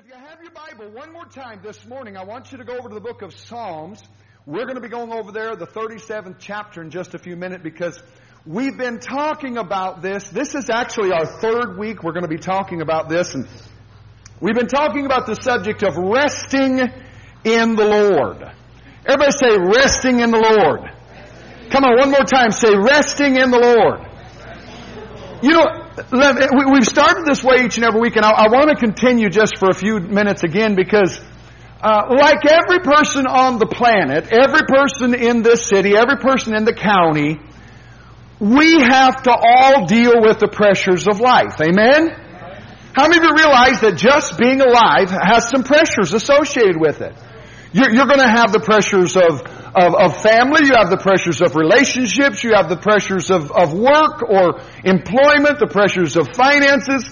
if you have your Bible one more time this morning, I want you to go over to the book of Psalms. We're going to be going over there, the 37th chapter, in just a few minutes because we've been talking about this. This is actually our third week we're going to be talking about this. And we've been talking about the subject of resting in the Lord. Everybody say, resting in the Lord. Come on, one more time. Say, resting in the Lord. You know, we've started this way each and every week, and I, want to continue just for a few minutes again because, uh, like every person on the planet, every person in this city, every person in the county, we have to all deal with the pressures of life. Amen? How many of you realize that just being alive has some pressures associated with it? You're, you're going to have the pressures of, of, of, family, you have the pressures of relationships, you have the pressures of, of work or employment, the pressures of finances.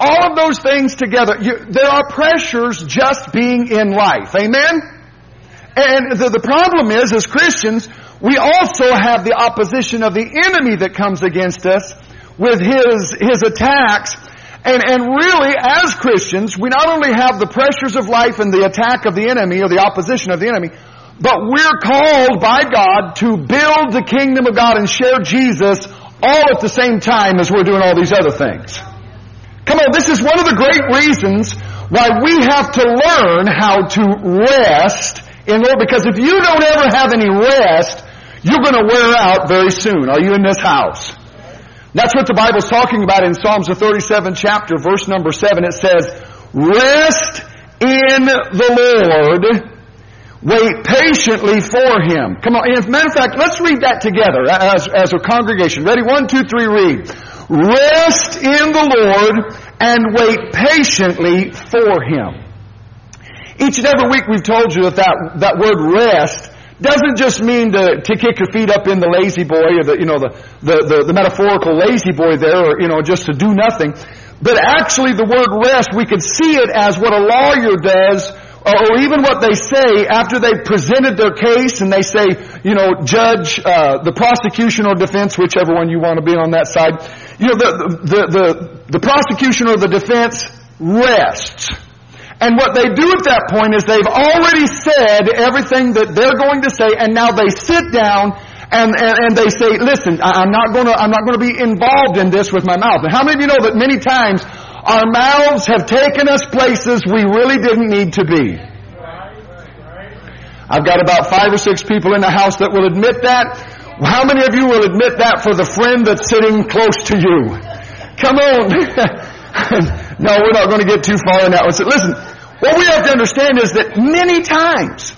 All of those things together, you, there are pressures just being in life. Amen? And the, the problem is, as Christians, we also have the opposition of the enemy that comes against us with his, his attacks and, and really, as Christians, we not only have the pressures of life and the attack of the enemy or the opposition of the enemy, but we're called by God to build the kingdom of God and share Jesus all at the same time as we're doing all these other things. Come on, this is one of the great reasons why we have to learn how to rest in Lord, because if you don't ever have any rest, you're going to wear out very soon. Are you in this house? That's what the Bible's talking about in Psalms the 37th chapter, verse number 7. It says, Rest in the Lord. Wait patiently for Him. Come on. As a matter of fact, let's read that together as, as a congregation. Ready? One, two, three, read. Rest in the Lord and wait patiently for Him. Each and every week we've told you that that, that word rest doesn't just mean to, to kick your feet up in the La-Z-Boy or the, you know, the, the, the, the metaphorical La-Z-Boy there or, you know, just to do nothing. But actually the word rest, we could see it as what a lawyer does or even what they say after they've presented their case and they say, you know, judge, uh, the prosecution or defense, whichever one you want to be on that side. You know, the, the, the, the prosecution or the defense rests. And what they do at that point is they've already said everything that they're going to say, and now they sit down and, and, and they say, listen, I'm not going to, I'm not to be involved in this with my mouth. And how many of you know that many times our mouths have taken us places we really didn't need to be? I've got about five or six people in the house that will admit that. How many of you will admit that for the friend that's sitting close to you? Come on. No, we're not going to get too far in that one. So listen, what we have to understand is that many times,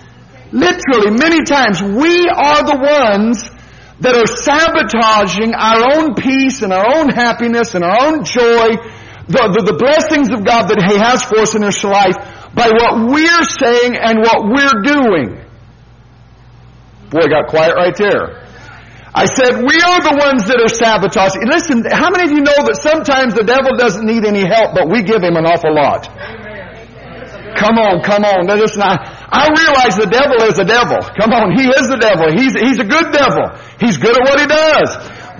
literally many times, we are the ones that are sabotaging our own peace and our own happiness and our own joy, the, the, the blessings of God that He has for us in this life by what we're saying and what we're doing. Boy, got quiet right there. I said, we are the ones that are sabotaging. Listen, how many of you know that sometimes the devil doesn't need any help, but we give him an awful lot? Come on, come on. Is not, I realize the devil is the devil. Come on, he is the devil. He's, he's a good devil. He's good at what he does.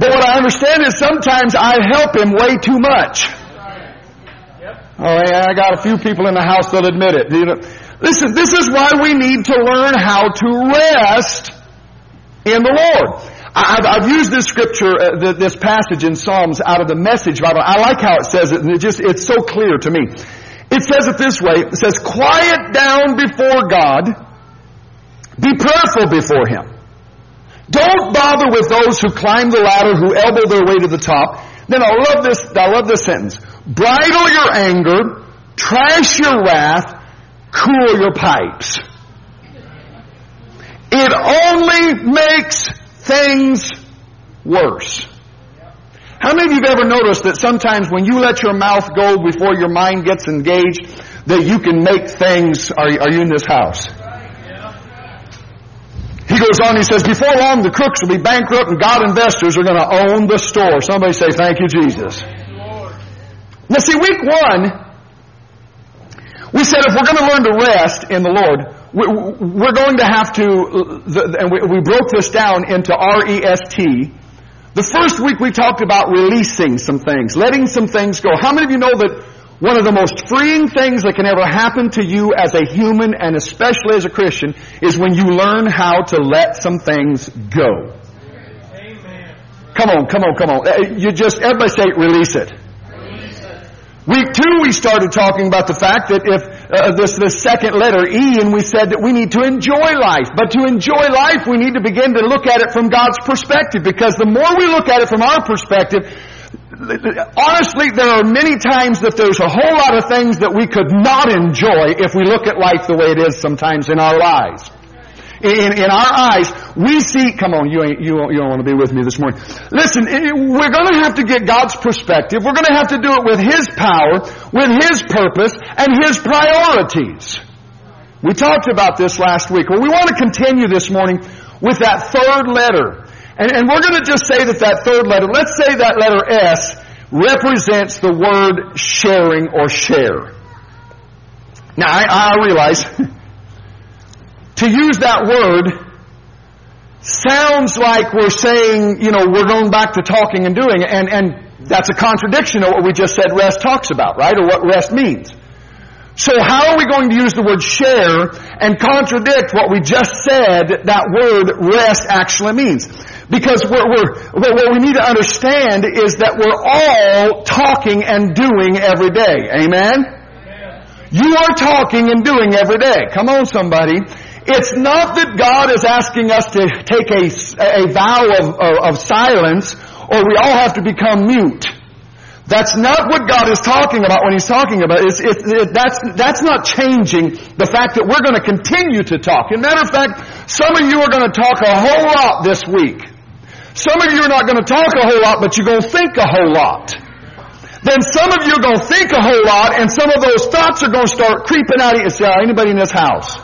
But what I understand is sometimes I help him way too much. Oh, yeah, I got a few people in the house that'll admit it. You know, listen, this is why we need to learn how to rest in the Lord. I've, I've, used this scripture, uh, this passage in Psalms out of the Message Bible. I like how it says it, and it just it's so clear to me. It says it this way: It says, "Quiet down before God, be prayerful before Him. Don't bother with those who climb the ladder, who elbow their way to the top." Then I love this. I love this sentence: "Bridle your anger, trash your wrath, cool your pipes." It only makes things worse. How many of you have ever noticed that sometimes when you let your mouth go before your mind gets engaged, that you can make things, are, are you in this house? He goes on, he says, before long the crooks will be bankrupt and God investors are going to own the store. Somebody say, thank you, Jesus. Now see, week one, we said if we're going to learn to rest in the Lord, we're going to have to, and we broke this down into R-E-S-T. The first week we talked about releasing some things, letting some things go. How many of you know that One of the most freeing things that can ever happen to you as a human and especially as a Christian is when you learn how to let some things go. Amen. Come on, come on, come on. Uh, you just, everybody say, release it. Week two, we started talking about the fact that if uh, this the second letter E, and we said that we need to enjoy life. But to enjoy life, we need to begin to look at it from God's perspective, because the more we look at it from our perspective, honestly, there are many times that there's a whole lot of things that we could not enjoy if we look at life the way it is sometimes in our lives. In, in our eyes, we see, come on, you, ain't, you, you don't want to be with me this morning. Listen, we're going to have to get God's perspective. We're going to have to do it with His power, with His purpose, and His priorities. We talked about this last week. Well, we want to continue this morning with that third letter. And, and we're going to just say that that third letter, let's say that letter S represents the word sharing or share. Now, I, I realize to use that word sounds like we're saying, you know, we're going back to talking and doing, and, and that's a contradiction of what we just said rest talks about, right? Or what rest means. So how are we going to use the word share and contradict what we just said that word rest actually means? Because we're, what we need to understand is that we're all talking and doing every day. Amen? Amen? You are talking and doing every day. Come on somebody. It's not that God is asking us to take a, a vow of, of, of silence or we all have to become mute. That's not what God is talking about when He's talking about it. It's, it, that's, that's not changing the fact that we're going to continue to talk. As a matter of fact, some of you are going to talk a whole lot this week. Some of you are not going to talk a whole lot, but you're going to think a whole lot. Then some of you are going to think a whole lot, and some of those thoughts are going to start creeping out of you. Say, uh, anybody in this house?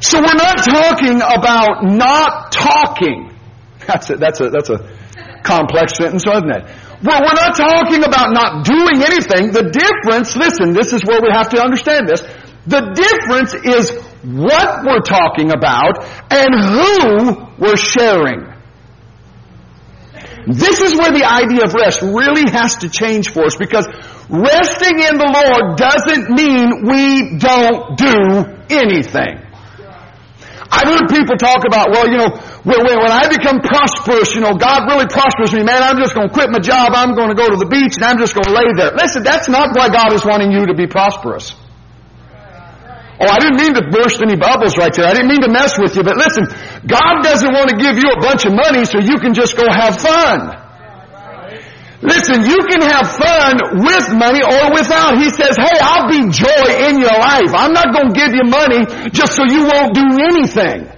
So we're not talking about not talking. That's a, that's a, that's a complex sentence, isn't it? Well, we're not talking about not doing anything. The difference, listen, this is where we have to understand this. The difference is what we're talking about and who we're sharing. This is where the idea of rest really has to change for us because resting in the Lord doesn't mean we don't do anything. I've heard people talk about, well, you know, when, when I become prosperous, you know, God really prospers me, man, I'm just going to quit my job, I'm going to go to the beach, and I'm just going to lay there. Listen, that's not why God is wanting you to be prosperous. Oh, I didn't mean to burst any bubbles right there. I didn't mean to mess with you, but listen, God doesn't want to give you a bunch of money so you can just go have fun. Listen, you can have fun with money or without. He says, hey, I'll be joy in your life. I'm not going to give you money just so you won't do anything.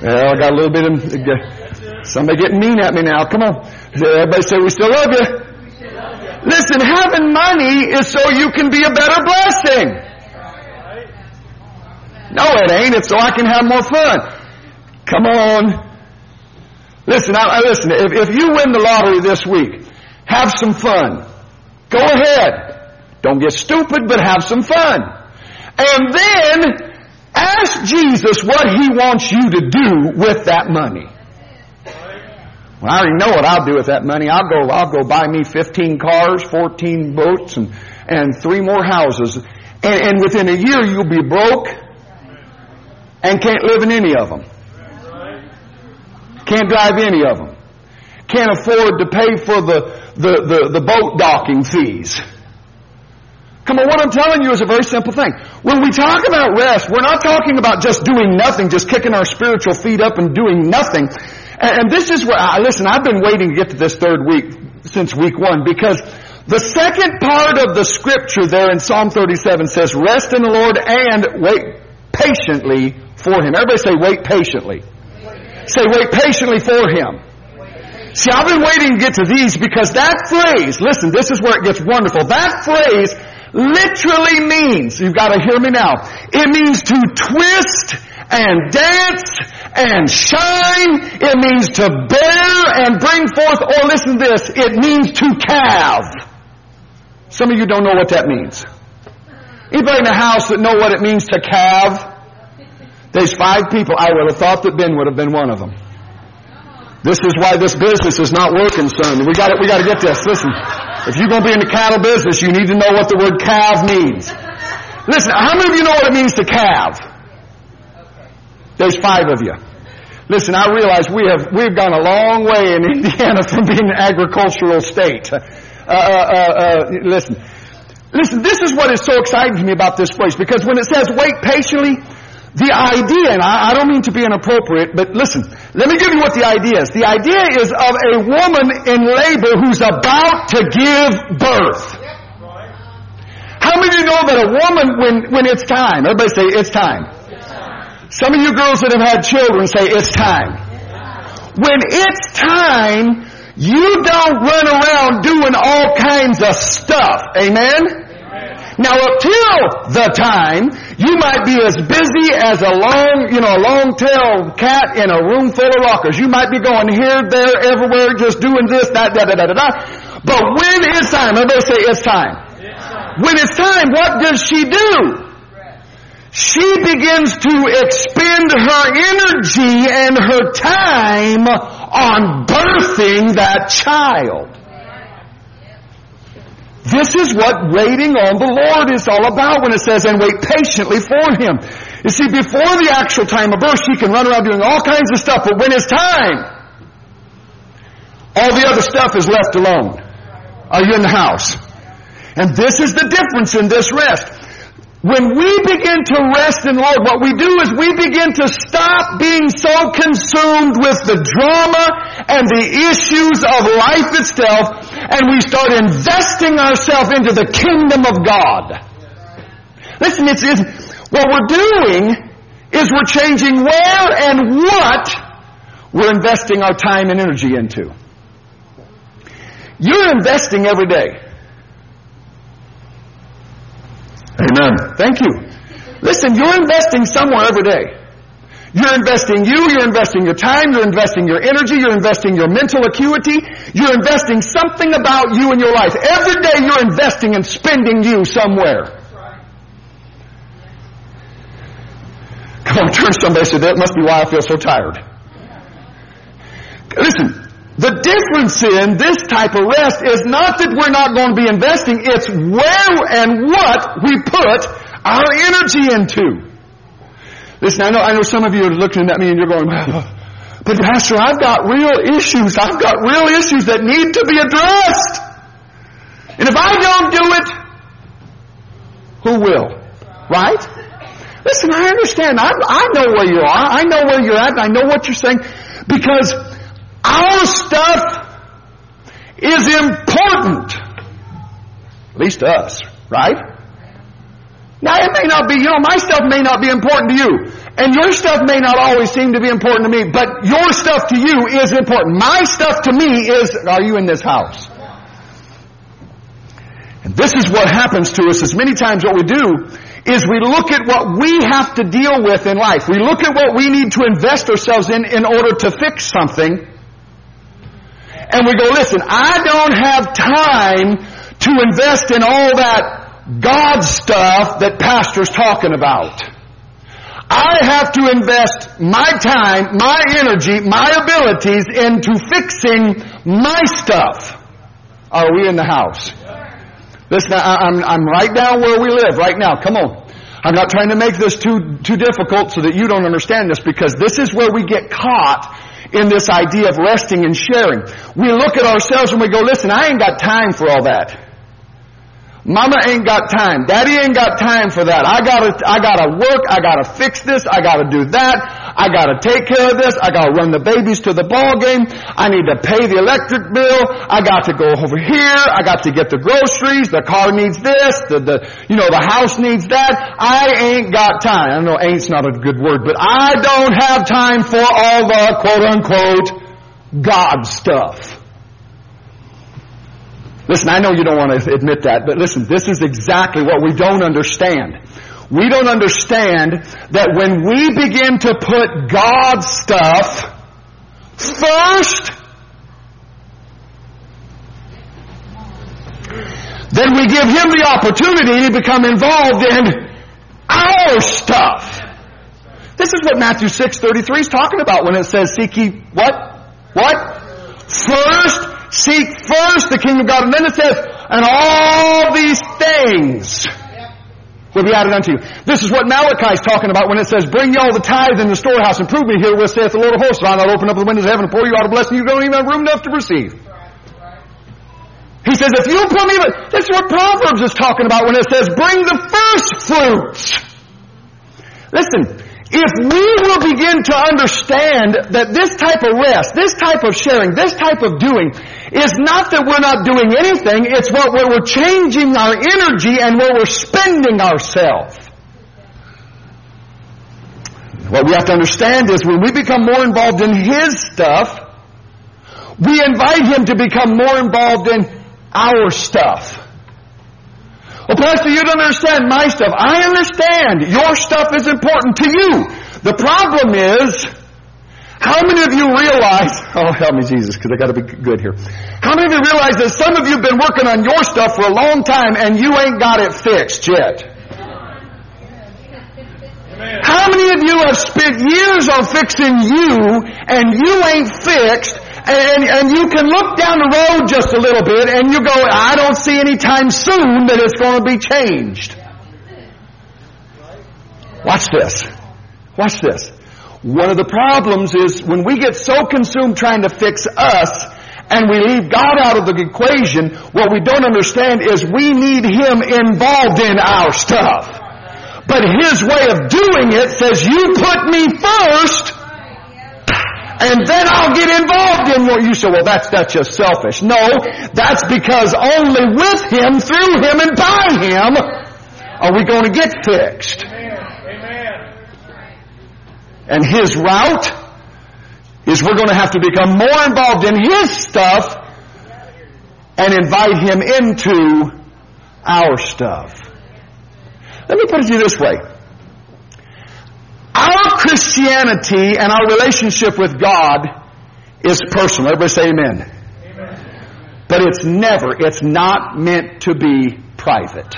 Well, I got a little bit of, somebody getting mean at me now. Come on. Everybody say we still love you. Listen, having money is so you can be a better blessing. No, it ain't. It's so I can have more fun. Come on. Listen, I, listen, if, if you win the lottery this week, have some fun. Go ahead. Don't get stupid, but have some fun. And then ask Jesus what He wants you to do with that money. Well, I already know what I'll do with that money. I'll go, I'll go buy me 15 cars, 14 boats, and, and three more houses. And, and within a year you'll be broke and can't live in any of them. Can't drive any of them. Can't afford to pay for the, the, the, the boat docking fees. Come on, what I'm telling you is a very simple thing. When we talk about rest, we're not talking about just doing nothing, just kicking our spiritual feet up and doing nothing. And, and this is where, I, listen, I've been waiting to get to this third week since week one because the second part of the scripture there in Psalm 37 says, rest in the Lord and wait patiently for Him. Everybody say, wait patiently. Say, wait patiently for him. See, I've been waiting to get to these because that phrase, listen, this is where it gets wonderful. That phrase literally means, you've got to hear me now, it means to twist and dance and shine. It means to bear and bring forth, or listen to this, it means to calve. Some of you don't know what that means. Anybody in the house that know what it means to calve? There's five people. I would have thought that Ben would have been one of them. This is why this business is not working, son. We got We got to get this. Listen. If you're going to be in the cattle business, you need to know what the word calve means. Listen, how many of you know what it means to calve? There's five of you. Listen, I realize we have we've gone a long way in Indiana from being an agricultural state. Uh, uh, uh, uh, listen, listen. This is what is so exciting to me about this place because when it says wait patiently, the idea, and I, I don't mean to be inappropriate, but listen, let me give you what the idea is. The idea is of a woman in labor who's about to give birth. How many of you know that a woman, when, when it's time, everybody say it's time. Some of you girls that have had children say it's time. When it's time, you don't run around doing all kinds of stuff. Amen? Now up till the time, you might be as busy as a long, you know, a long-tailed cat in a room full of rockers. You might be going here, there, everywhere, just doing this, that, da, da, da, da, da. But when it's time, everybody say it's time. When it's time, what does she do? She begins to expend her energy and her time on birthing that child. This is what waiting on the Lord is all about when it says, and wait patiently for Him. You see, before the actual time of birth, she can run around doing all kinds of stuff, but when it's time, all the other stuff is left alone. Are you in the house? And this is the difference in this rest. When we begin to rest in Lord, what we do is we begin to stop being so consumed with the drama and the issues of life itself, and we start investing ourselves into the kingdom of God. Listen, it's, it's, what we're doing is we're changing where and what we're investing our time and energy into. You're investing every day. Amen. Thank you. Listen, you're investing somewhere every day. You're investing you, you're investing your time, you're investing your energy, you're investing your mental acuity, you're investing something about you in your life. Every day you're investing and spending you somewhere. Come on, turn to somebody and say, that must be why I feel so tired. Listen, the difference in this type of rest is not that we're not going to be investing, it's where and what we put our energy into. Listen, I know, I know some of you are looking at me and you're going, but Pastor, I've got real issues. I've got real issues that need to be addressed. And if I don't do it, who will? Right? Listen, I understand. I, I know where you are. I know where you're at. and I know what you're saying. Because our stuff is important. At least to us, right? Now it may not be, you know, my stuff may not be important to you. And your stuff may not always seem to be important to me, but your stuff to you is important. My stuff to me is, are you in this house? And this is what happens to us as many times what we do is we look at what we have to deal with in life. We look at what we need to invest ourselves in in order to fix something and we go, listen, I don't have time to invest in all that God stuff that pastor's talking about. I have to invest my time, my energy, my abilities into fixing my stuff. Are we in the house? Listen, I, am I'm, I'm right down where we live right now. Come on. I'm not trying to make this too, too difficult so that you don't understand this because this is where we get caught in this idea of resting and sharing. We look at ourselves and we go, listen, I ain't got time for all that. Mama ain't got time. Daddy ain't got time for that. I gotta, I gotta work. I gotta fix this. I gotta do that. I gotta take care of this. I gotta run the babies to the ball game. I need to pay the electric bill. I got to go over here. I got to get the groceries. The car needs this. The, the, you know, the house needs that. I ain't got time. I know ain't's not a good word, but I don't have time for all the quote unquote God stuff. Listen, I know you don't want to admit that, but listen, this is exactly what we don't understand. We don't understand that when we begin to put God's stuff first, then we give Him the opportunity to become involved in our stuff. This is what Matthew 6.33 is talking about when it says, seek ye what? What? First seek first the kingdom of God. And then it says, and all these things will be added unto you. This is what Malachi is talking about when it says, bring ye all the tithe in the storehouse and prove me here with saith the Lord of hosts. I'll not open up the windows of heaven and pour you out a blessing you don't even have room enough to receive. He says, if you put me, this is what Proverbs is talking about when it says, bring the first fruits. Listen, if we will begin to understand that this type of rest, this type of sharing, this type of doing is not that we're not doing anything, it's what we're changing our energy and where we're spending ourselves. What we have to understand is when we become more involved in His stuff, we invite Him to become more involved in our stuff. Well, Pastor, you don't understand my stuff. I understand. Your stuff is important to you. The problem is, how many of you realize, oh help me Jesus, because I gotta be good here. How many of you realize that some of you have been working on your stuff for a long time and you ain't got it fixed yet? How many of you have spent years on fixing you and you ain't fixed and, and you can look down the road just a little bit and you go, I don't see any time soon that it's going to be changed. Watch this. Watch this. One of the problems is when we get so consumed trying to fix us and we leave God out of the equation, what we don't understand is we need Him involved in our stuff. But His way of doing it says, you put me first, and then I'll get involved in what you say, well that's, that's just selfish. No, that's because only with Him, through Him, and by Him are we going to get fixed. And His route is we're going to have to become more involved in His stuff and invite Him into our stuff. Let me put it to you this way. Our Christianity and our relationship with God is personal. Everybody say amen. amen. But it's never, it's not meant to be private.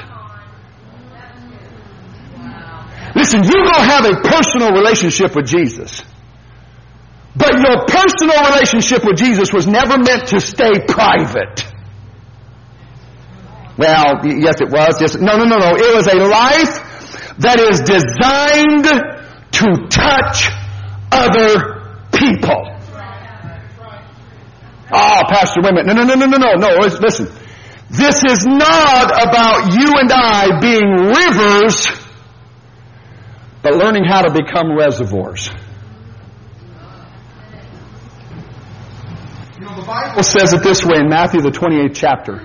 Listen, you're going to have a personal relationship with Jesus. But your personal relationship with Jesus was never meant to stay private. Well, yes it was. Yes. No, no, no, no. It was a life that is designed to touch other people. Ah, oh, Pastor, wait. No, no, no, no, no, no, no. Listen. This is not about you and I being rivers, but learning how to become reservoirs. You know, the Bible says it this way in Matthew, the 28th chapter.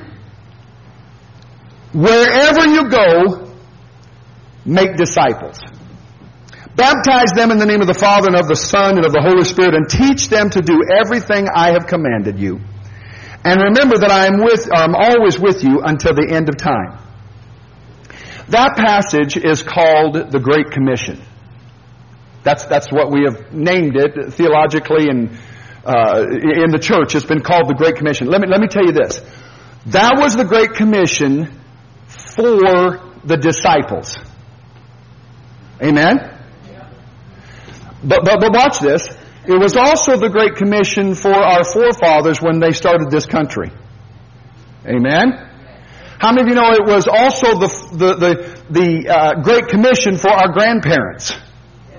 Wherever you go, make disciples. Baptize them in the name of the Father and of the Son and of the Holy Spirit and teach them to do everything I have commanded you. And remember that I am with, I'm always with you until the end of time. That passage is called the Great Commission. That's, that's what we have named it theologically and uh, in the church. It's been called the Great Commission. Let me, let me tell you this. That was the Great Commission for the disciples. Amen? But, but, but watch this. It was also the Great Commission for our forefathers when they started this country. Amen? How many of you know it was also the, the, the, the uh, Great Commission for our grandparents?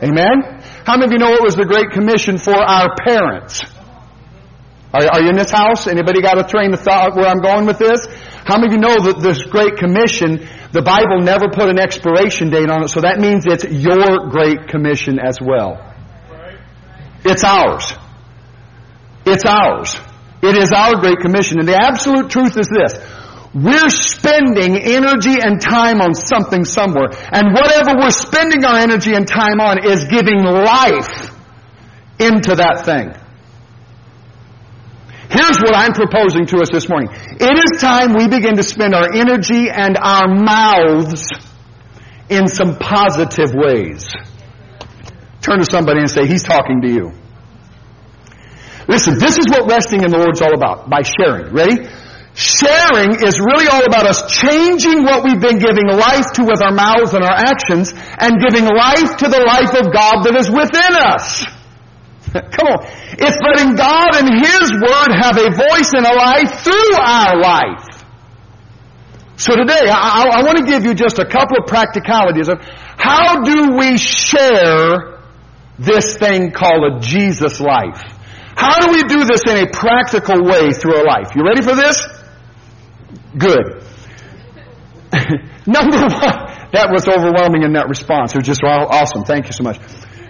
Amen? How many of you know it was the Great Commission for our parents? Are, are you in this house? Anybody got a train of thought where I'm going with this? How many of you know that this Great Commission, the Bible never put an expiration date on it, so that means it's your Great Commission as well. It's ours. It's ours. It is our Great Commission. And the absolute truth is this. We're spending energy and time on something somewhere. And whatever we're spending our energy and time on is giving life into that thing. Here's what I'm proposing to us this morning. It is time we begin to spend our energy and our mouths in some positive ways. Turn to somebody and say, He's talking to you. Listen, this is what resting in the Lord's all about, by sharing. Ready? Sharing is really all about us changing what we've been giving life to with our mouths and our actions and giving life to the life of God that is within us. Come on. It's letting God and His Word have a voice in a life through our life. So today, I, I, I want to give you just a couple of practicalities of how do we share this thing called a Jesus life? How do we do this in a practical way through our life? You ready for this? Good. Number one, that was overwhelming in that response. It was just awesome. Thank you so much.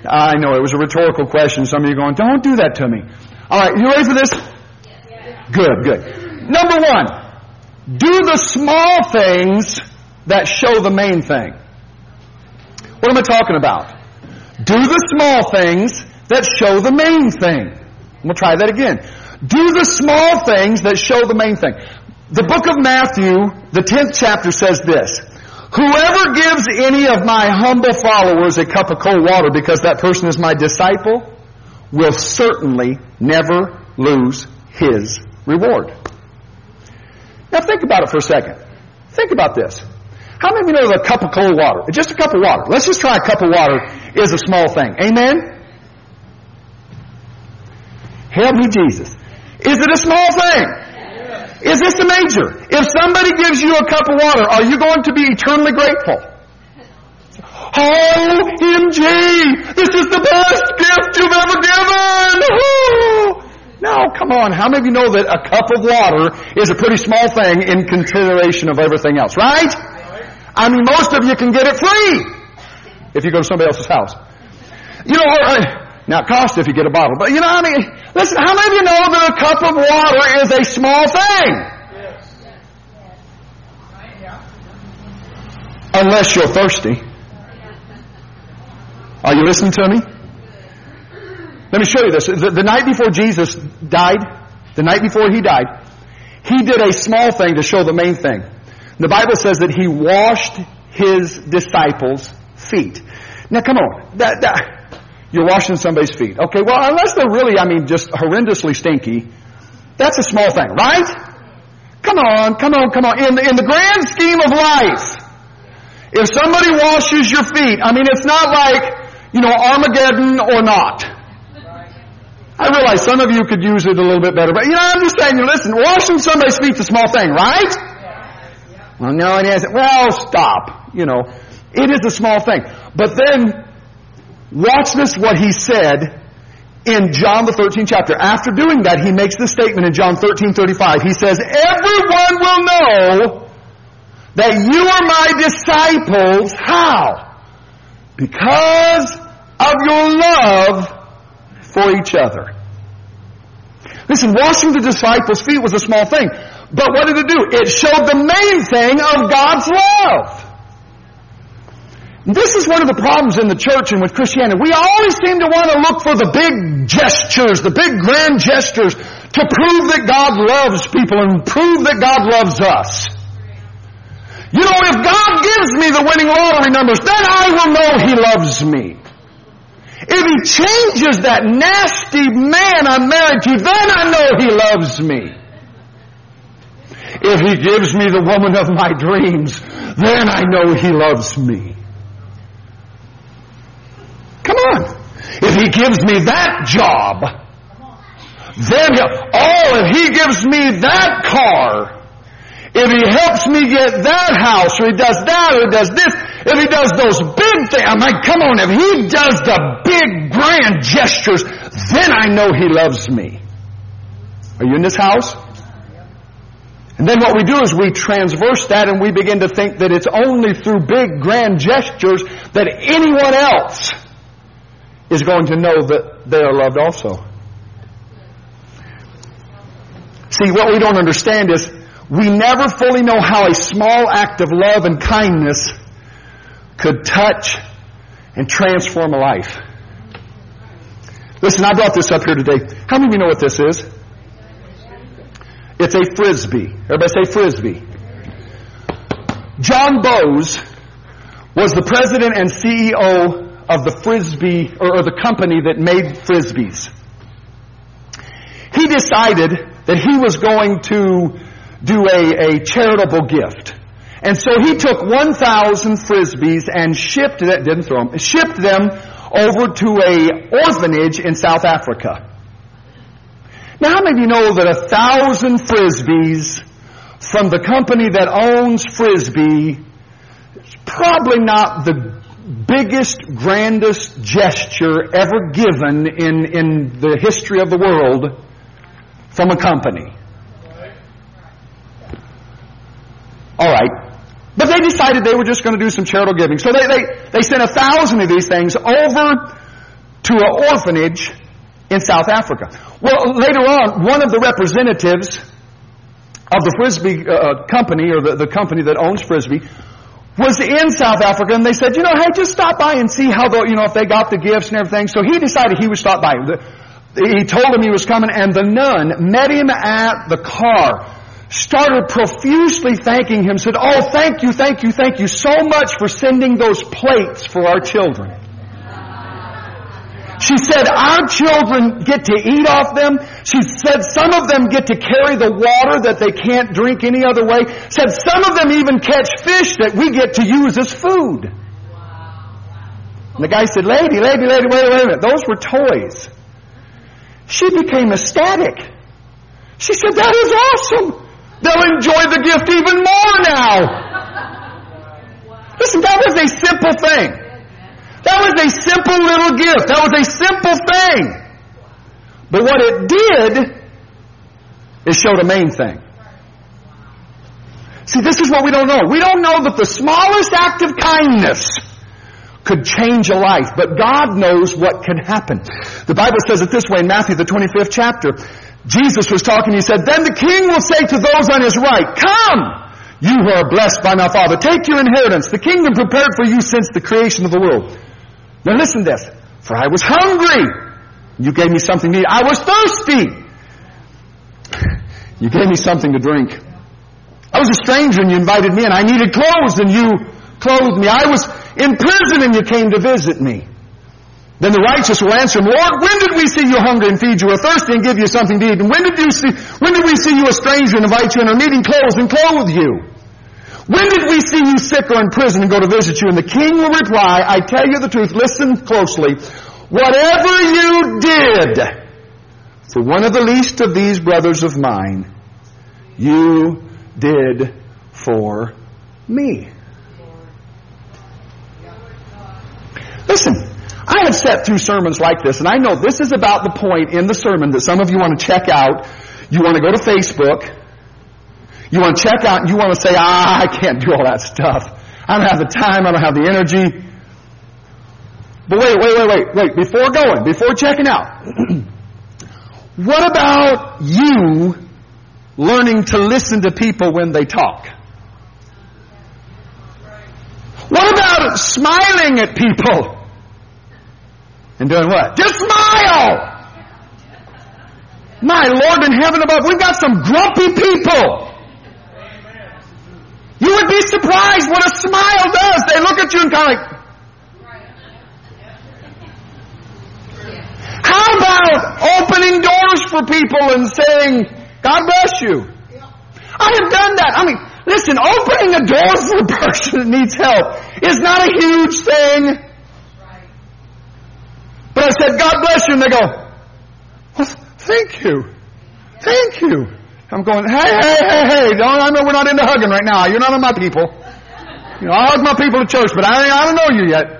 I know it was a rhetorical question. Some of you going, don't do that to me. All right, you ready for this? Good, good. Number one, do the small things that show the main thing. What am I talking about? Do the small things that show the main thing. We'll try that again. Do the small things that show the main thing. The book of Matthew, the 10th chapter says this. Whoever gives any of my humble followers a cup of cold water because that person is my disciple will certainly never lose his reward. Now think about it for a second. Think about this. How many of you know that a cup of cold water, just a cup of water, let's just try a cup of water, is a small thing. Amen? Help me, Jesus. Is it a small thing? Is this a major? If somebody gives you a cup of water, are you going to be eternally grateful? OMG! This is the best gift you've ever given! No, come on. How many of you know that a cup of water is a pretty small thing in consideration of everything else, right? I mean, most of you can get it free if you go to somebody else's house. You know, uh, now it costs if you get a bottle, but you know, I mean, listen, how many of you know that a cup of water is a small thing? Unless you're thirsty. Are you listening to me? Let me show you this. The, the, night before Jesus died, the night before he died, he did a small thing to show the main thing. The Bible says that he washed his disciples' feet. Now come on. That, that, you're washing somebody's feet. Okay, well, unless they're really, I mean, just horrendously stinky, that's a small thing, right? Come on, come on, come on. In the, in the grand scheme of life, if somebody washes your feet, I mean, it's not like, you know, Armageddon or not. I realize some of you could use it a little bit better, but you know, I'm just saying, You listen, washing somebody's feet's a small thing, right? Well, no, it isn't. Well, stop. You know, it is a small thing. But then, watch this what he said in John the 13th chapter. After doing that, he makes this statement in John 13, 35. He says, Everyone will know that you are my disciples. How? Because of your love for each other. Listen, washing the disciples' feet was a small thing. But what did it do? It showed the main thing of God's love. This is one of the problems in the church and with Christianity. We always seem to want to look for the big gestures, the big grand gestures to prove that God loves people and prove that God loves us. You know, if God gives me the winning lottery numbers, then I will know He loves me. If He changes that nasty man I'm married to, then I know He loves me. If He gives me the woman of my dreams, then I know He loves me. Come on. If He gives me that job, then he, oh, if He gives me that car, if He helps me get that house, or He does that, or He does this, if He does those big things, I'm like, come on, if He does the big grand gestures, then I know He loves me. Are you in this house? And then what we do is we transverse that and we begin to think that it's only through big grand gestures that anyone else is going to know that they are loved also. See, what we don't understand is we never fully know how a small act of love and kindness could touch and transform a life. Listen, I brought this up here today. How many of you know what this is? It's a frisbee. Everybody say frisbee. John Bowes was the president and CEO of the frisbee, or, or the company that made frisbees. He decided that he was going to do a, a charitable gift. And so he took 1,000 frisbees and shipped that, didn't throw them, shipped them over to a orphanage in South Africa. Now, how many of you know that a thousand frisbees from the company that owns Frisbee is probably not the biggest, grandest gesture ever given in, in the history of the world from a company? All right. But they decided they were just going to do some charitable giving. So they, they, they sent a thousand of these things over to an orphanage in South Africa. Well, later on, one of the representatives of the Frisbee uh, company, or the, the company that owns Frisbee, was in South Africa, and they said, you know, hey, just stop by and see how, the, you know, if they got the gifts and everything. So he decided he would stop by. He told him he was coming, and the nun met him at the car started profusely thanking him, said, Oh, thank you, thank you, thank you so much for sending those plates for our children. She said, our children get to eat off them. She said, some of them get to carry the water that they can't drink any other way. Said, some of them even catch fish that we get to use as food. And the guy said, lady, lady, lady, wait, wait a minute. Those were toys. She became ecstatic. She said, that is awesome. They'll enjoy the gift even more now. Listen, that was a simple thing. That was a simple little gift. That was a simple thing. But what it did is showed a main thing. See, this is what we don't know. We don't know that the smallest act of kindness could change a life, but God knows what can happen. The Bible says it this way in Matthew, the 25th chapter. Jesus was talking, he said, Then the king will say to those on his right, Come, you who are blessed by my Father, take your inheritance, the kingdom prepared for you since the creation of the world. Now listen to this. For I was hungry. You gave me something to eat. I was thirsty. You gave me something to drink. I was a stranger and you invited me and I needed clothes and you clothed me. I was in prison and you came to visit me. Then the righteous will answer him, Lord, when did we see you hungry and feed you, or thirsty and give you something to eat? And when did you see, when did we see you a stranger and invite you and are needing clothes and clothe you? When did we see you sick or in prison and go to visit you? And the king will reply, I tell you the truth, listen closely. Whatever you did for one of the least of these brothers of mine, you did for me. Listen, I have sat through sermons like this, and I know this is about the point in the sermon that some of you want to check out. You want to go to Facebook. You want to check out and you want to say, ah, I can't do all that stuff. I don't have the time. I don't have the energy. But wait, wait, wait, wait, wait. Before going, before checking out, what about you learning to listen to people when they talk? What about smiling at people? And doing what? Just smile! My Lord in heaven above, we've got some grumpy people. You would be surprised what a smile does. They look at you and kind of like, How about opening doors for people and saying, God bless you? I have done that. I mean, listen, opening a door for a person that needs help is not a huge thing. But I said, God bless you. And they go, well, thank you. Thank you. I'm going, hey, hey, hey, hey. Don't, I know we're not into hugging right now. You're not on my people. You know, I hug my people at church, but I, I don't know you yet.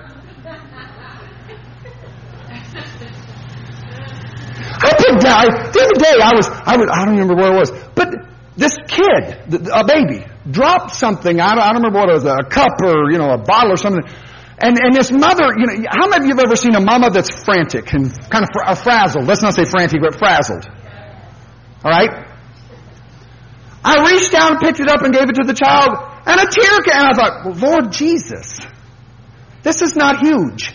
I picked out, the other day I was, I was, I don't remember where it was, but this kid, a baby, dropped something, I don't, I don't remember what it was, a cup or, you know, a bottle or something. And, and this mother, you know, how many of you have ever seen a mama that's frantic and kind of fr- uh, frazzled? Let's not say frantic, but frazzled. All right? I reached down, picked it up, and gave it to the child, and a tear came. And I thought, well, Lord Jesus, this is not huge.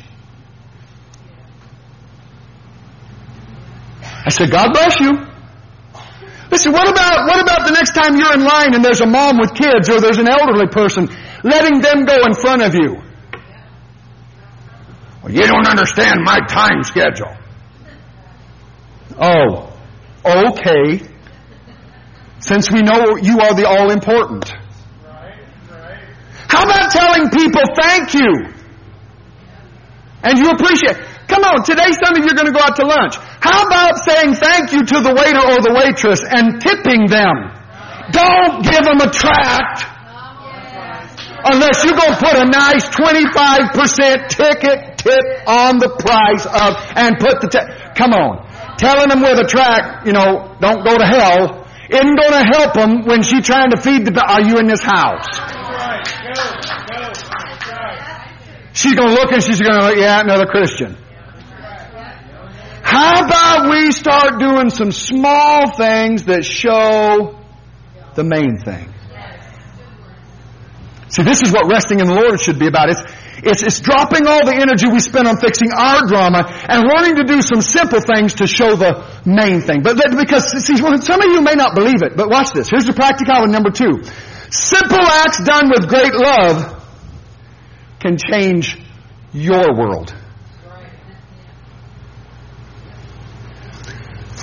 I said, God bless you. Listen, what about, what about the next time you're in line and there's a mom with kids or there's an elderly person, letting them go in front of you? Well, you don't understand my time schedule. Oh, okay. Since we know you are the all important. How about telling people thank you? And you appreciate. Come on, today some of you are going to go out to lunch. How about saying thank you to the waiter or the waitress and tipping them? Don't give them a tract unless you're going to put a nice 25% ticket tip on the price of, and put the, t- come on. Telling them with a tract, you know, don't go to hell, isn't going to help them when she's trying to feed the, are you in this house? She's going to look and she's going to, yeah, another Christian. How about we start doing some small things that show the main thing? See, this is what resting in the Lord should be about. It's, it's, it's dropping all the energy we spend on fixing our drama and learning to do some simple things to show the main thing. But because, see, some of you may not believe it, but watch this. Here's the practicality number two. Simple acts done with great love can change your world.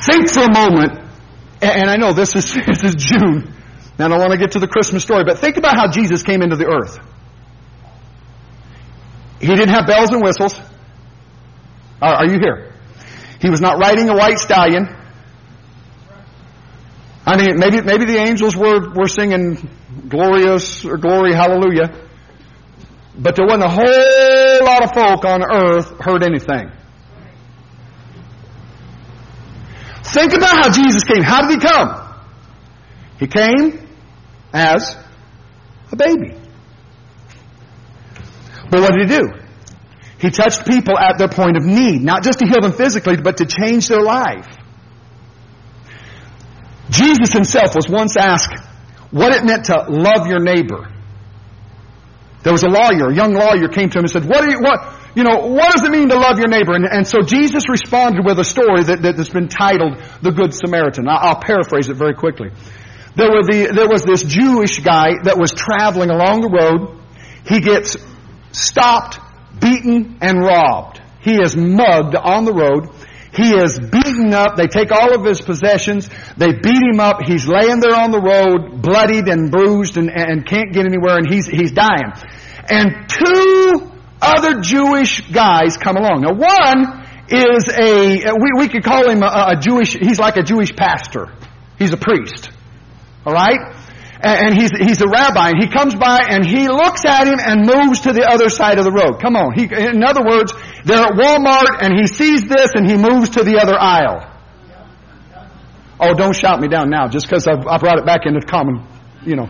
Think for a moment, and I know this is, this is June, and I don't want to get to the Christmas story, but think about how Jesus came into the earth. He didn't have bells and whistles. Are, are you here? He was not riding a white stallion. I mean, maybe, maybe the angels were, were singing glorious or glory hallelujah. But there wasn't a whole lot of folk on earth heard anything. Think about how Jesus came. How did he come? He came as a baby. But what did he do? He touched people at their point of need, not just to heal them physically, but to change their life. Jesus himself was once asked what it meant to love your neighbor. There was a lawyer, a young lawyer came to him and said, what, you, what, you know, what does it mean to love your neighbor? And, and so Jesus responded with a story that, that has been titled The Good Samaritan. I'll paraphrase it very quickly. There, were the, there was this Jewish guy that was traveling along the road. He gets stopped, beaten, and robbed. He is mugged on the road. He is beaten up. They take all of his possessions. They beat him up. He's laying there on the road, bloodied and bruised and, and can't get anywhere and he's, he's dying. And two other Jewish guys come along. Now one is a, we, we could call him a, a Jewish, he's like a Jewish pastor. He's a priest. Alright? and he's, he's a rabbi, and he comes by and he looks at him and moves to the other side of the road. Come on. He, in other words, they're at Walmart and he sees this and he moves to the other aisle. Oh, don't shout me down now just because I've, brought it back into common, you know.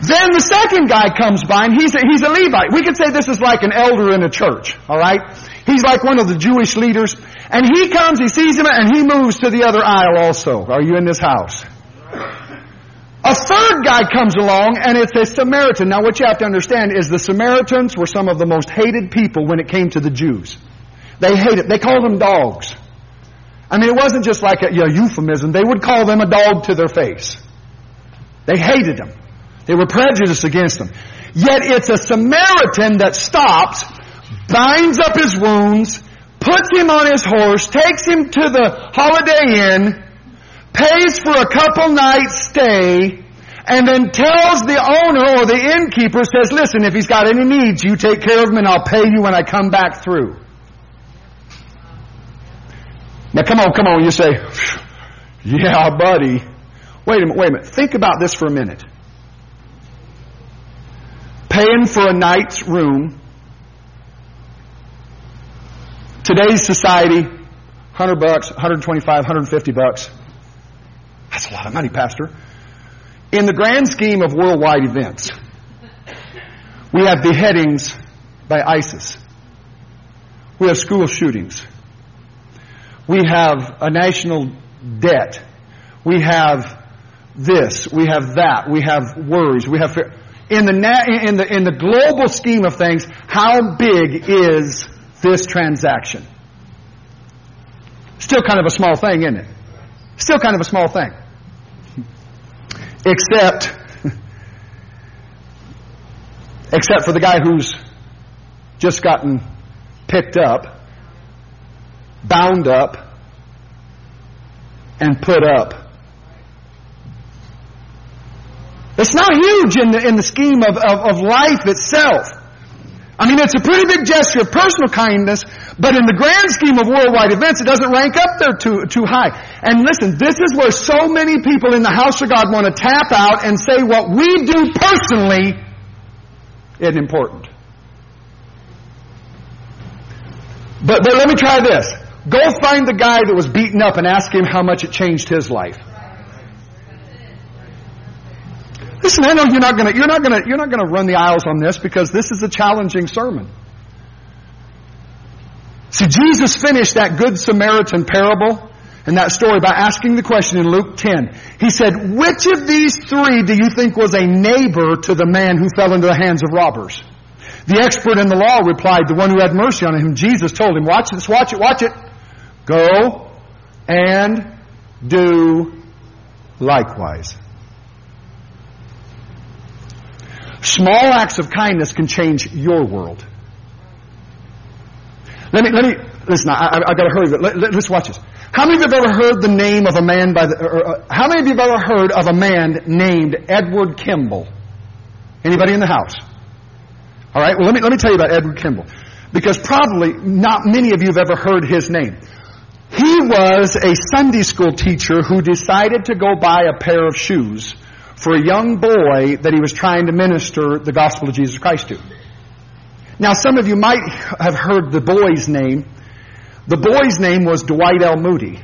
Then the second guy comes by and he's a, he's a Levite. We could say this is like an elder in a church, alright? He's like one of the Jewish leaders. And he comes, he sees him, and he moves to the other aisle also. Are you in this house? A third guy comes along and it's a Samaritan. Now what you have to understand is the Samaritans were some of the most hated people when it came to the Jews. They hated, they called them dogs. I mean, it wasn't just like a euphemism. They would call them a dog to their face. They hated them. They were prejudiced against them. Yet it's a Samaritan that stops, binds up his wounds, puts him on his horse, takes him to the Holiday Inn, pays for a couple nights stay, and then tells the owner or the innkeeper, says, listen, if he's got any needs, you take care of him and I'll pay you when I come back through. Now come on, come on, you say, yeah, buddy. Wait a minute, wait a minute. Think about this for a minute. Paying for a night's room. Today's society, 100 bucks, 125, 150 bucks. That's a lot of money, Pastor. In the grand scheme of worldwide events, we have beheadings by ISIS. We have school shootings. We have a national debt. We have this. We have that. We have worries. We have fear. In the, na- in the, in the global scheme of things, how big is this transaction? Still kind of a small thing, isn't it? Still kind of a small thing. Except, except for the guy who's just gotten picked up, bound up, and put up. It's not huge in the, in the scheme of, of, of life itself. I mean, it's a pretty big gesture of personal kindness, but in the grand scheme of worldwide events, it doesn't rank up there too, too high. And listen, this is where so many people in the house of God want to tap out and say what we do personally isn't important. But, but let me try this. Go find the guy that was beaten up and ask him how much it changed his life. Listen, I know you're not gonna, you're not gonna, you're not gonna run the aisles on this because this is a challenging sermon. See, Jesus finished that Good Samaritan parable and that story by asking the question in Luke 10. He said, which of these three do you think was a neighbor to the man who fell into the hands of robbers? The expert in the law replied, the one who had mercy on him. Jesus told him, watch this, watch it, watch it. Go and do likewise. Small acts of kindness can change your world. Let me, let me, listen, I, I, I gotta hurry, but let, let, let's watch this. How many of you have ever heard the name of a man by the, or, uh, how many of you have ever heard of a man named Edward Kimball? Anybody in the house? Alright, well let me, let me tell you about Edward Kimball. Because probably not many of you have ever heard his name. He was a Sunday school teacher who decided to go buy a pair of shoes for a young boy that he was trying to minister the gospel of Jesus Christ to. Now, some of you might have heard the boy's name. The boy's name was Dwight L. Moody.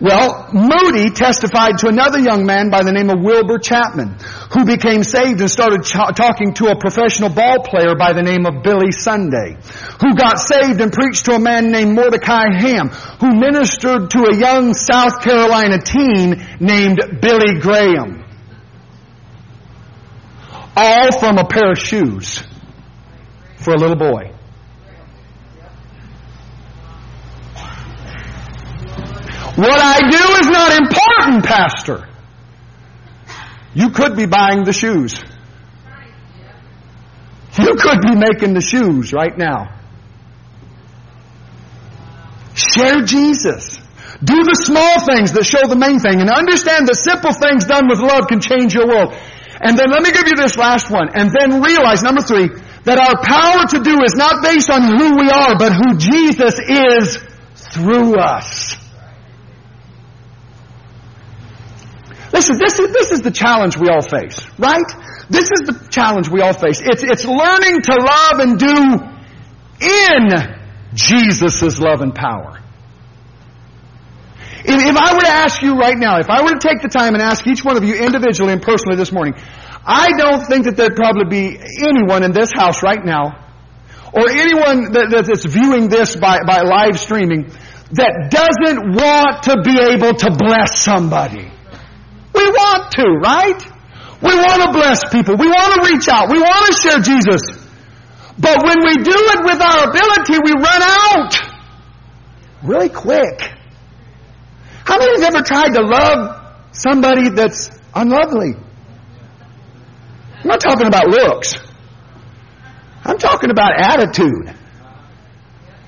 Well, Moody testified to another young man by the name of Wilbur Chapman, who became saved and started ch- talking to a professional ball player by the name of Billy Sunday, who got saved and preached to a man named Mordecai Ham, who ministered to a young South Carolina teen named Billy Graham. All from a pair of shoes for a little boy. What I do is not important, Pastor. You could be buying the shoes. You could be making the shoes right now. Share Jesus. Do the small things that show the main thing and understand that simple things done with love can change your world. And then let me give you this last one. And then realize, number three, that our power to do is not based on who we are, but who Jesus is through us. Listen, this is, this is the challenge we all face, right? This is the challenge we all face. It's, it's learning to love and do in Jesus' love and power. If, if I were to ask you right now, if I were to take the time and ask each one of you individually and personally this morning, I don't think that there'd probably be anyone in this house right now, or anyone that, that's viewing this by, by live streaming, that doesn't want to be able to bless somebody. We want to, right? We want to bless people. We want to reach out. We want to share Jesus. But when we do it with our ability, we run out really quick. How many have ever tried to love somebody that's unlovely? I'm not talking about looks. I'm talking about attitude.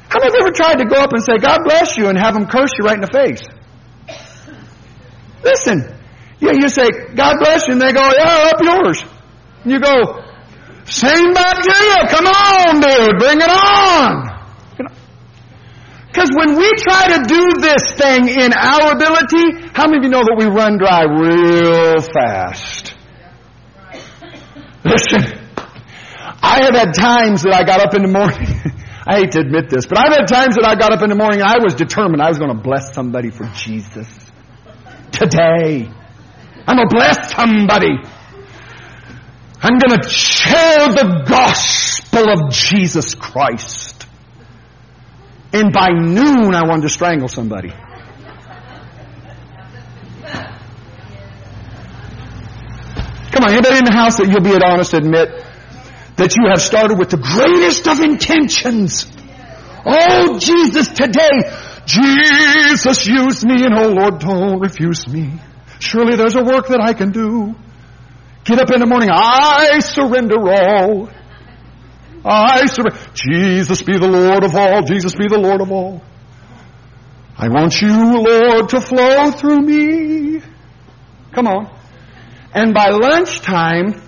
How many have ever tried to go up and say, God bless you, and have them curse you right in the face? Listen, yeah, you say, God bless you, and they go, yeah, up yours. And you go, same back to you. Come on, dude, bring it on. Because when we try to do this thing in our ability, how many of you know that we run dry real fast? Listen, I have had times that I got up in the morning. I hate to admit this, but I've had times that I got up in the morning and I was determined I was going to bless somebody for Jesus. Today. I'm going to bless somebody. I'm going to share the gospel of Jesus Christ. And by noon, I wanted to strangle somebody. Come on, anybody in the house that you'll be honest admit that you have started with the greatest of intentions. Oh, Jesus, today, Jesus, use me, and oh Lord, don't refuse me. Surely there's a work that I can do. Get up in the morning. I surrender all. I surrender. Jesus be the Lord of all. Jesus be the Lord of all. I want you, Lord, to flow through me. Come on. And by lunchtime,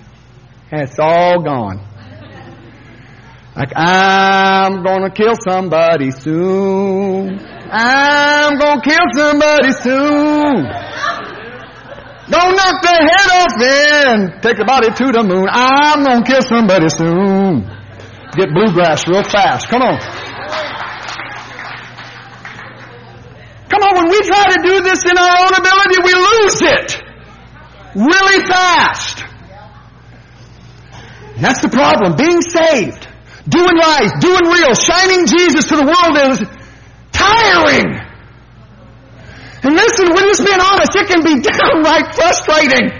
it's all gone. Like, I'm gonna kill somebody soon. I'm gonna kill somebody soon. Don't knock the head off and take the body to the moon. I'm gonna kill somebody soon. Get bluegrass real fast. Come on. Come on, when we try to do this in our own ability, we lose it really fast. That's the problem. Being saved, doing right, doing real, shining Jesus to the world is tiring. And listen, when just being honest, it can be downright frustrating.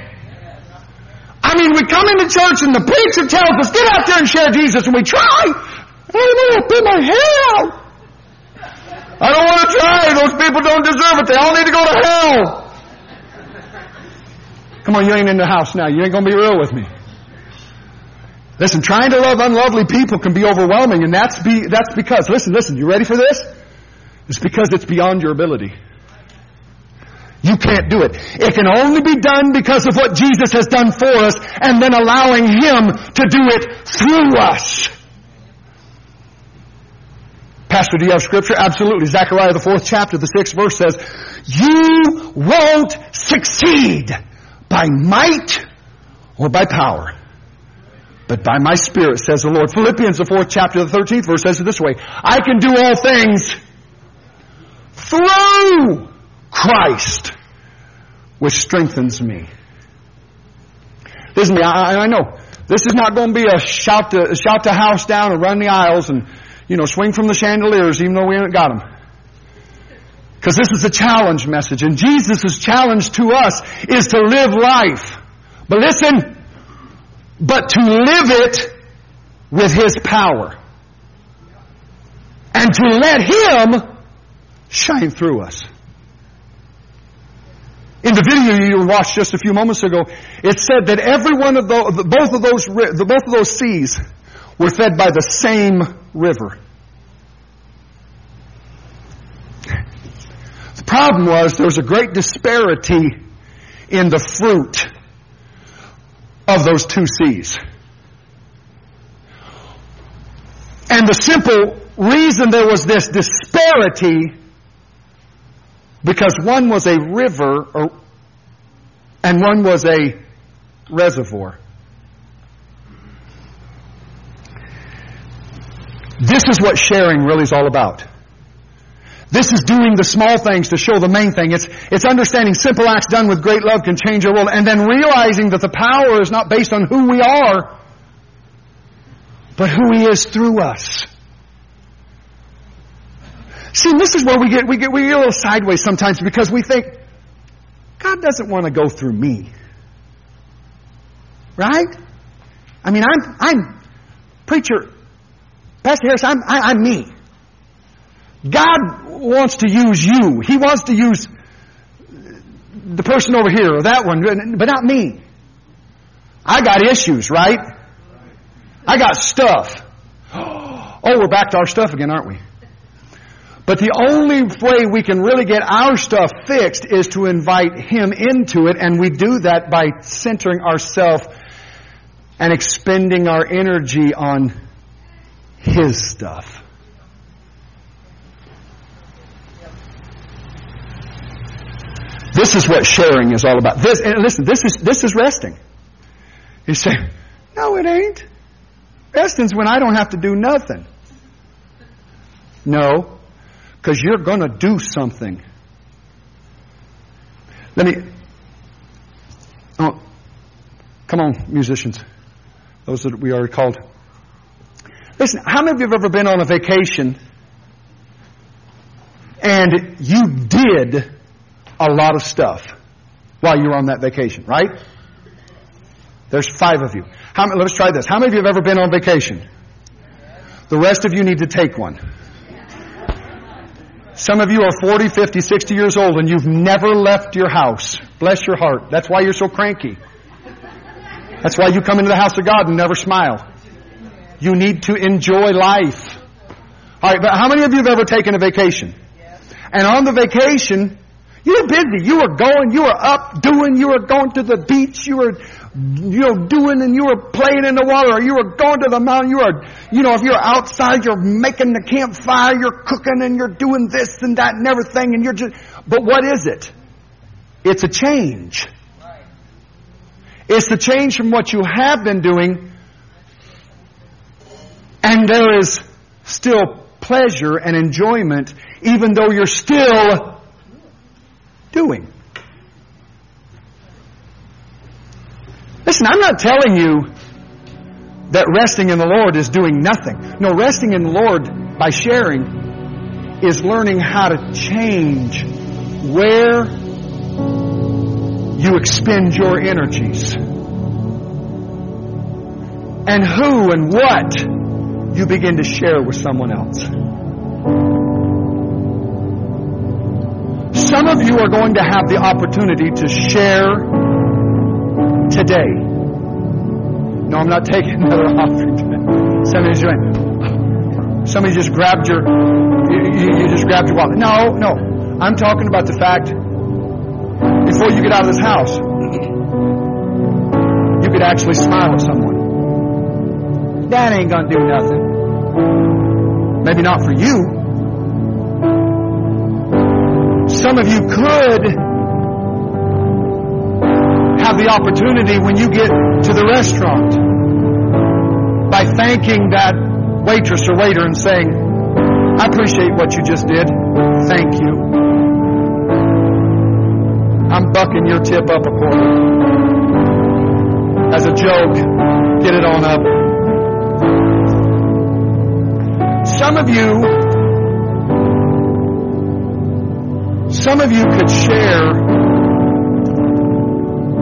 I mean, we come into church and the preacher tells us, get out there and share Jesus, and we try. I want to put my hair out. I don't want to try. Those people don't deserve it. They all need to go to hell. Come on, you ain't in the house now. You ain't going to be real with me. Listen, trying to love unlovely people can be overwhelming, and that's be, that's because, listen, listen, you ready for this? It's because it's beyond your ability. You can't do it. It can only be done because of what Jesus has done for us and then allowing Him to do it through us. Pastor, do you have scripture? Absolutely. Zechariah, the fourth chapter, the sixth verse says, You won't succeed by might or by power, but by my spirit, says the Lord. Philippians, the fourth chapter, the thirteenth verse says it this way, I can do all things through Christ, which strengthens me. Listen, I, I know this is not going to be a shout to shout the house down and run the aisles and you know swing from the chandeliers, even though we haven't got them. Because this is a challenge message, and Jesus' challenge to us is to live life. But listen, but to live it with His power. And to let Him shine through us. In the video you watched just a few moments ago, it said that every one of those, both of those, both of those seas were fed by the same river. Problem was there was a great disparity in the fruit of those two seas. And the simple reason there was this disparity because one was a river or, and one was a reservoir. This is what sharing really is all about. This is doing the small things to show the main thing. It's, it's understanding simple acts done with great love can change our world and then realizing that the power is not based on who we are, but who He is through us. See, this is where we get, we get, we get a little sideways sometimes because we think, God doesn't want to go through me. Right? I mean, I'm, I'm, preacher, Pastor Harris, I'm, I, I'm me. God wants to use you. He wants to use the person over here or that one, but not me. I got issues, right? I got stuff. Oh, we're back to our stuff again, aren't we? But the only way we can really get our stuff fixed is to invite Him into it, and we do that by centering ourselves and expending our energy on His stuff. This is what sharing is all about. This, listen, this is, this is resting. You say, no, it ain't. Resting's when I don't have to do nothing. No, because you're going to do something. Let me. Oh, come on, musicians. Those that we already called. Listen, how many of you have ever been on a vacation and you did a lot of stuff while you were on that vacation, right? There's five of you. How, let's try this. How many of you have ever been on vacation? The rest of you need to take one. Some of you are 40, 50, 60 years old and you've never left your house. Bless your heart. That's why you're so cranky. That's why you come into the house of God and never smile. You need to enjoy life. Alright, but how many of you have ever taken a vacation? And on the vacation, you were busy. You were going, you were up doing, you were going to the beach, you were you know, doing and you were playing in the water or you were going to the mountain, you are, you know, if you're outside, you're making the campfire, you're cooking and you're doing this and that and everything and you're just, but what is it? It's a change. It's the change from what you have been doing and there is still pleasure and enjoyment even though you're still doing. Listen, I'm not telling you that resting in the Lord is doing nothing. No, resting in the Lord by sharing is learning how to change where you expend your energies and who and what you begin to share with someone else. Some of you are going to have the opportunity to share today. No, I'm not taking another offering today. Somebody's doing. Somebody just grabbed your. You, you just grabbed your wallet. No, no. I'm talking about the fact. Before you get out of this house, you could actually smile at someone. That ain't gonna do nothing. Maybe not for you. Some of you could have the opportunity when you get to the restaurant by thanking that waitress or waiter and saying, I appreciate what you just did. Thank you. I'm bucking your tip up a quarter. As a joke, get it on up. Some of you, some of you could share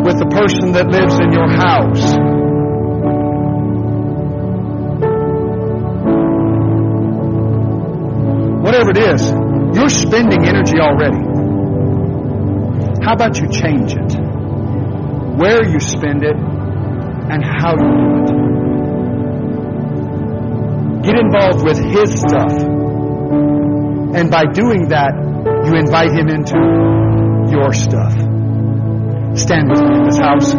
with the person that lives in your house. Whatever it is, you're spending energy already. How about you change it? Where you spend it and how you do it. Get involved with His stuff. And by doing that, you invite Him into your stuff. Stand with me in this house.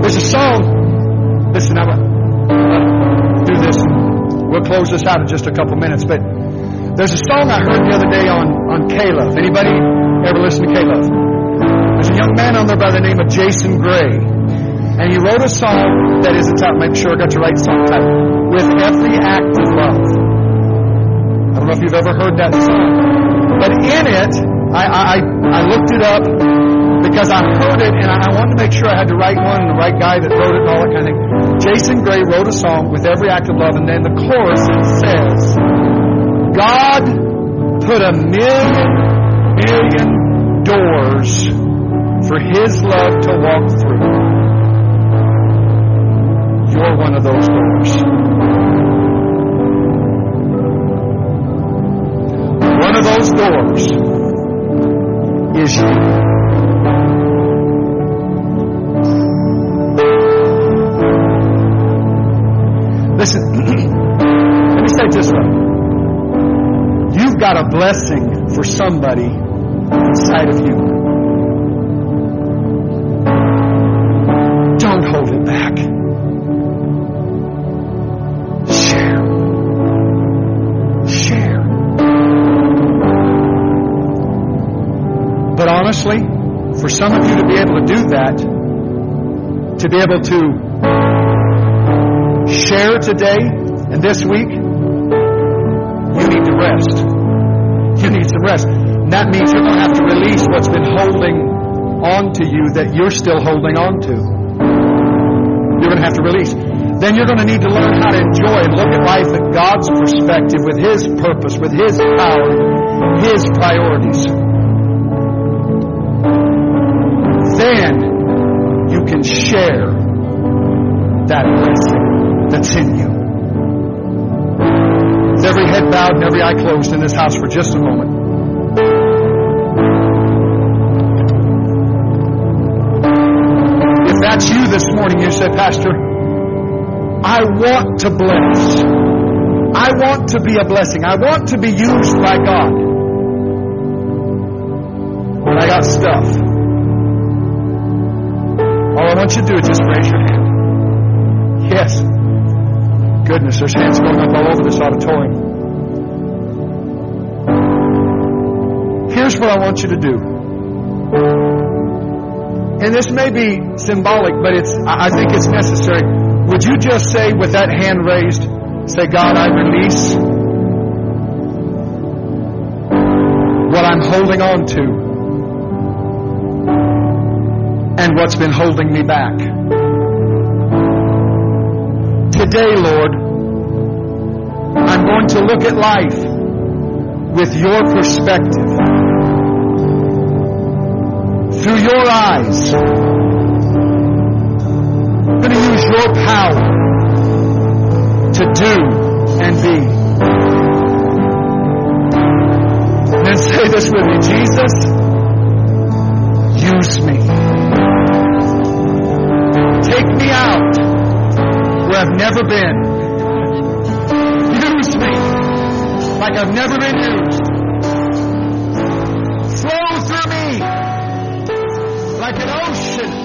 There's a song. Listen, I'm going to do this. We'll close this out in just a couple minutes, but there's a song I heard the other day on, on K-LOVE. Anybody ever listen to K-LOVE? There's a young man on there by the name of Jason Gray. And he wrote a song that is entitled, make sure I got the right song title, With Every Act of Love. I don't know if you've ever heard that song. But in it, I, I, I looked it up because I heard it and I wanted to make sure I had the right one, the right guy that wrote it and all that kind of thing. Jason Gray wrote a song with every act of love and then the chorus says, God put a million, million doors for His love to walk through. You're one of those doors. One of those doors is you. Blessing for somebody inside of you. Don't hold it back. Share. Share. But honestly, for some of you to be able to do that, to be able to share today and this week, you need to rest. You need some rest. And that means you're going to have to release what's been holding on to you that you're still holding on to. You're going to have to release. Then you're going to need to learn how to enjoy and look at life in God's perspective, with His purpose, with His power, His priorities. then you can share that blessing that's in you. Every head bowed and every eye closed in this house for just a moment. If that's you this morning, you said, Pastor, I want to bless. I want to be a blessing. I want to be used by God. But I got stuff. All I want you to do is just raise your hand. Yes. Goodness, there's hands going up all over this auditorium. Here's what I want you to do. And this may be symbolic, but it's, I think it's necessary. Would you just say with that hand raised, say, God, I release what I'm holding on to and what's been holding me back. Today, Lord, I'm going to look at life with your perspective, through your eyes. I'm going to use your power to do and be. And then say this with me Jesus, use me. Take me out where I've never been. Use me like I've never been used. Flow through me like an ocean